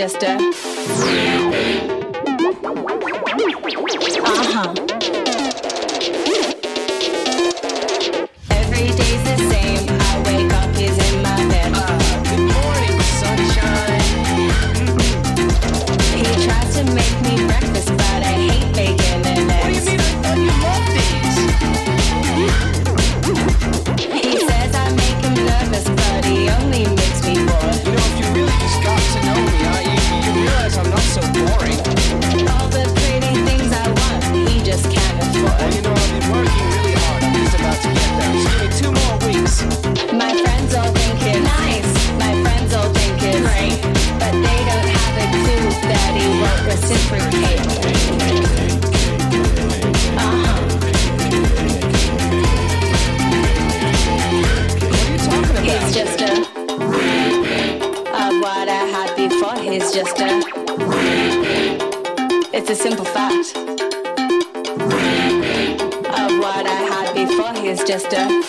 just a. just a.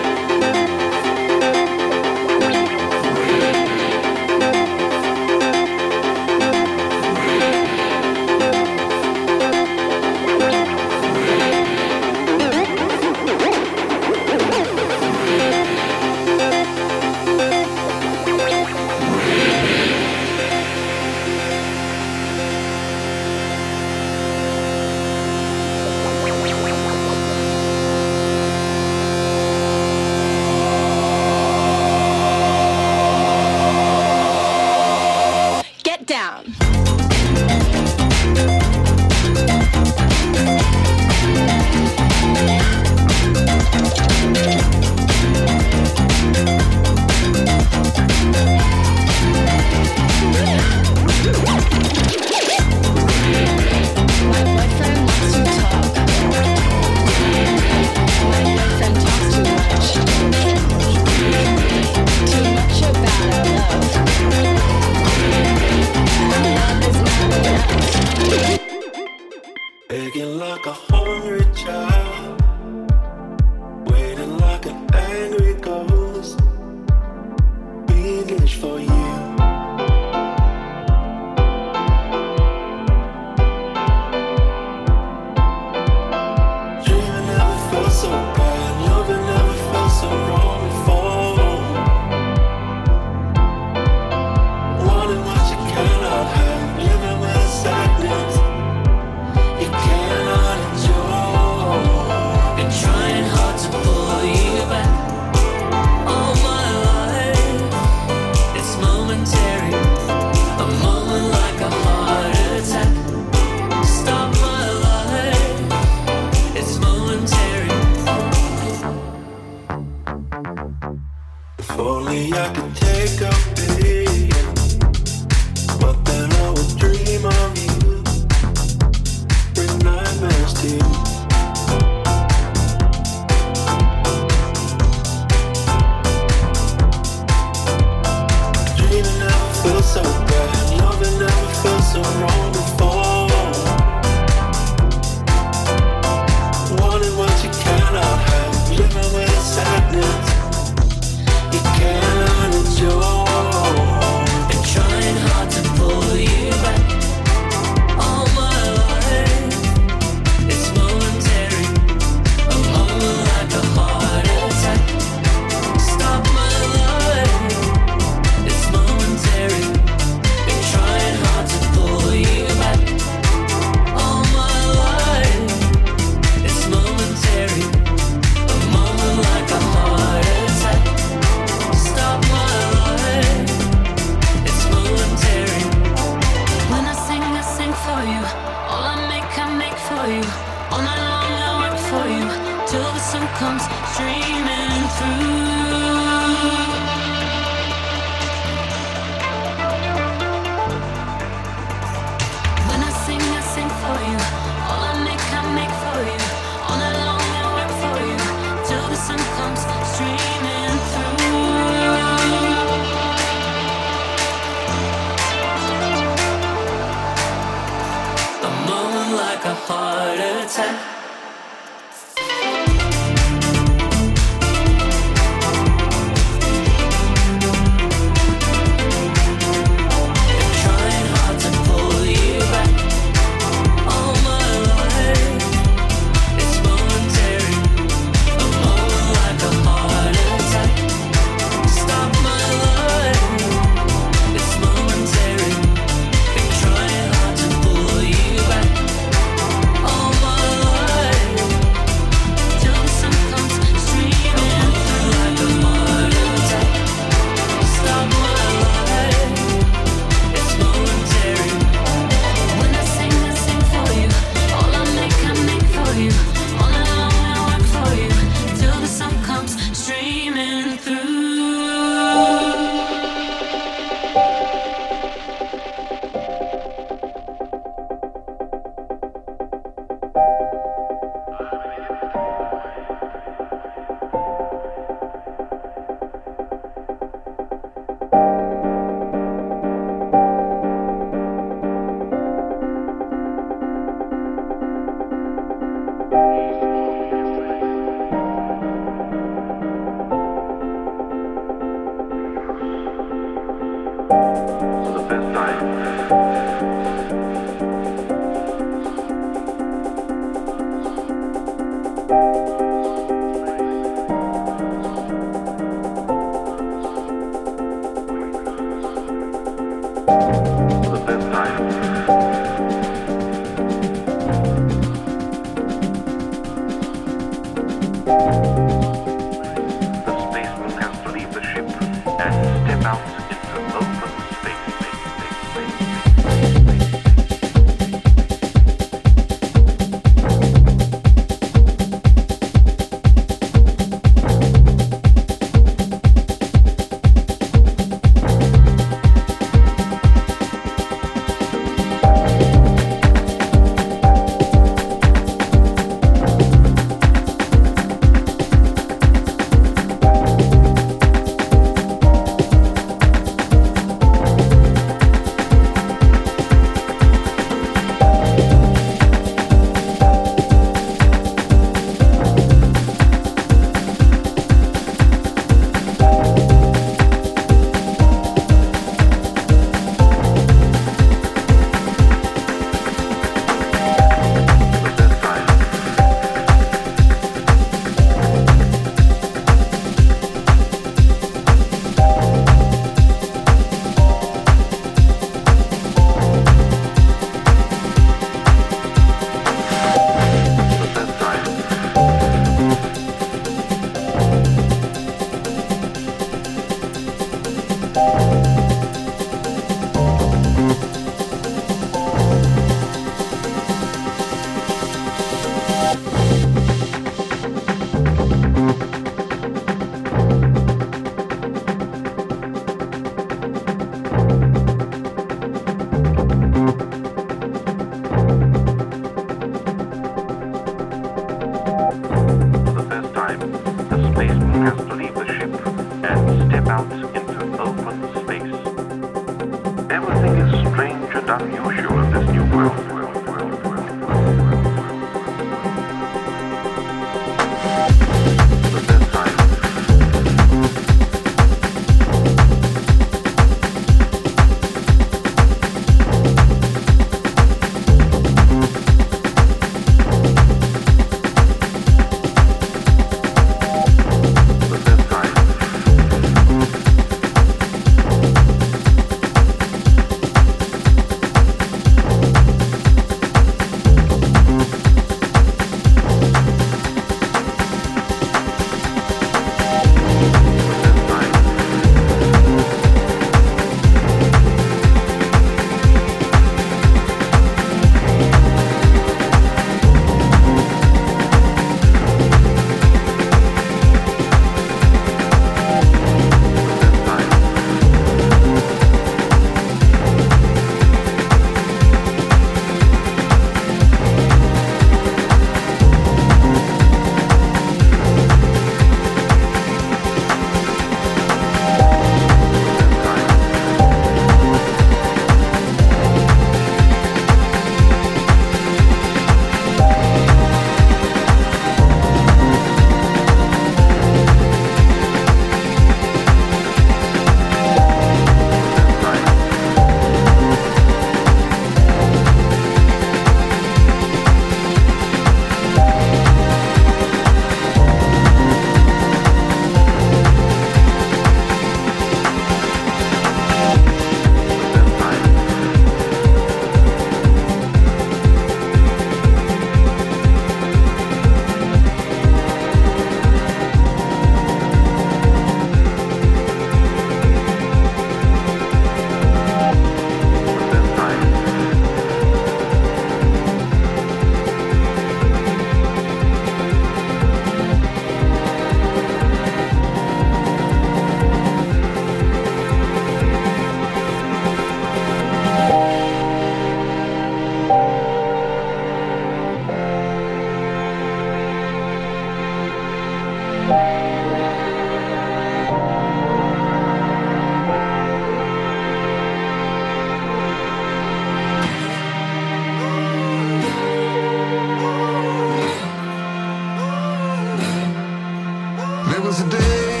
was a day.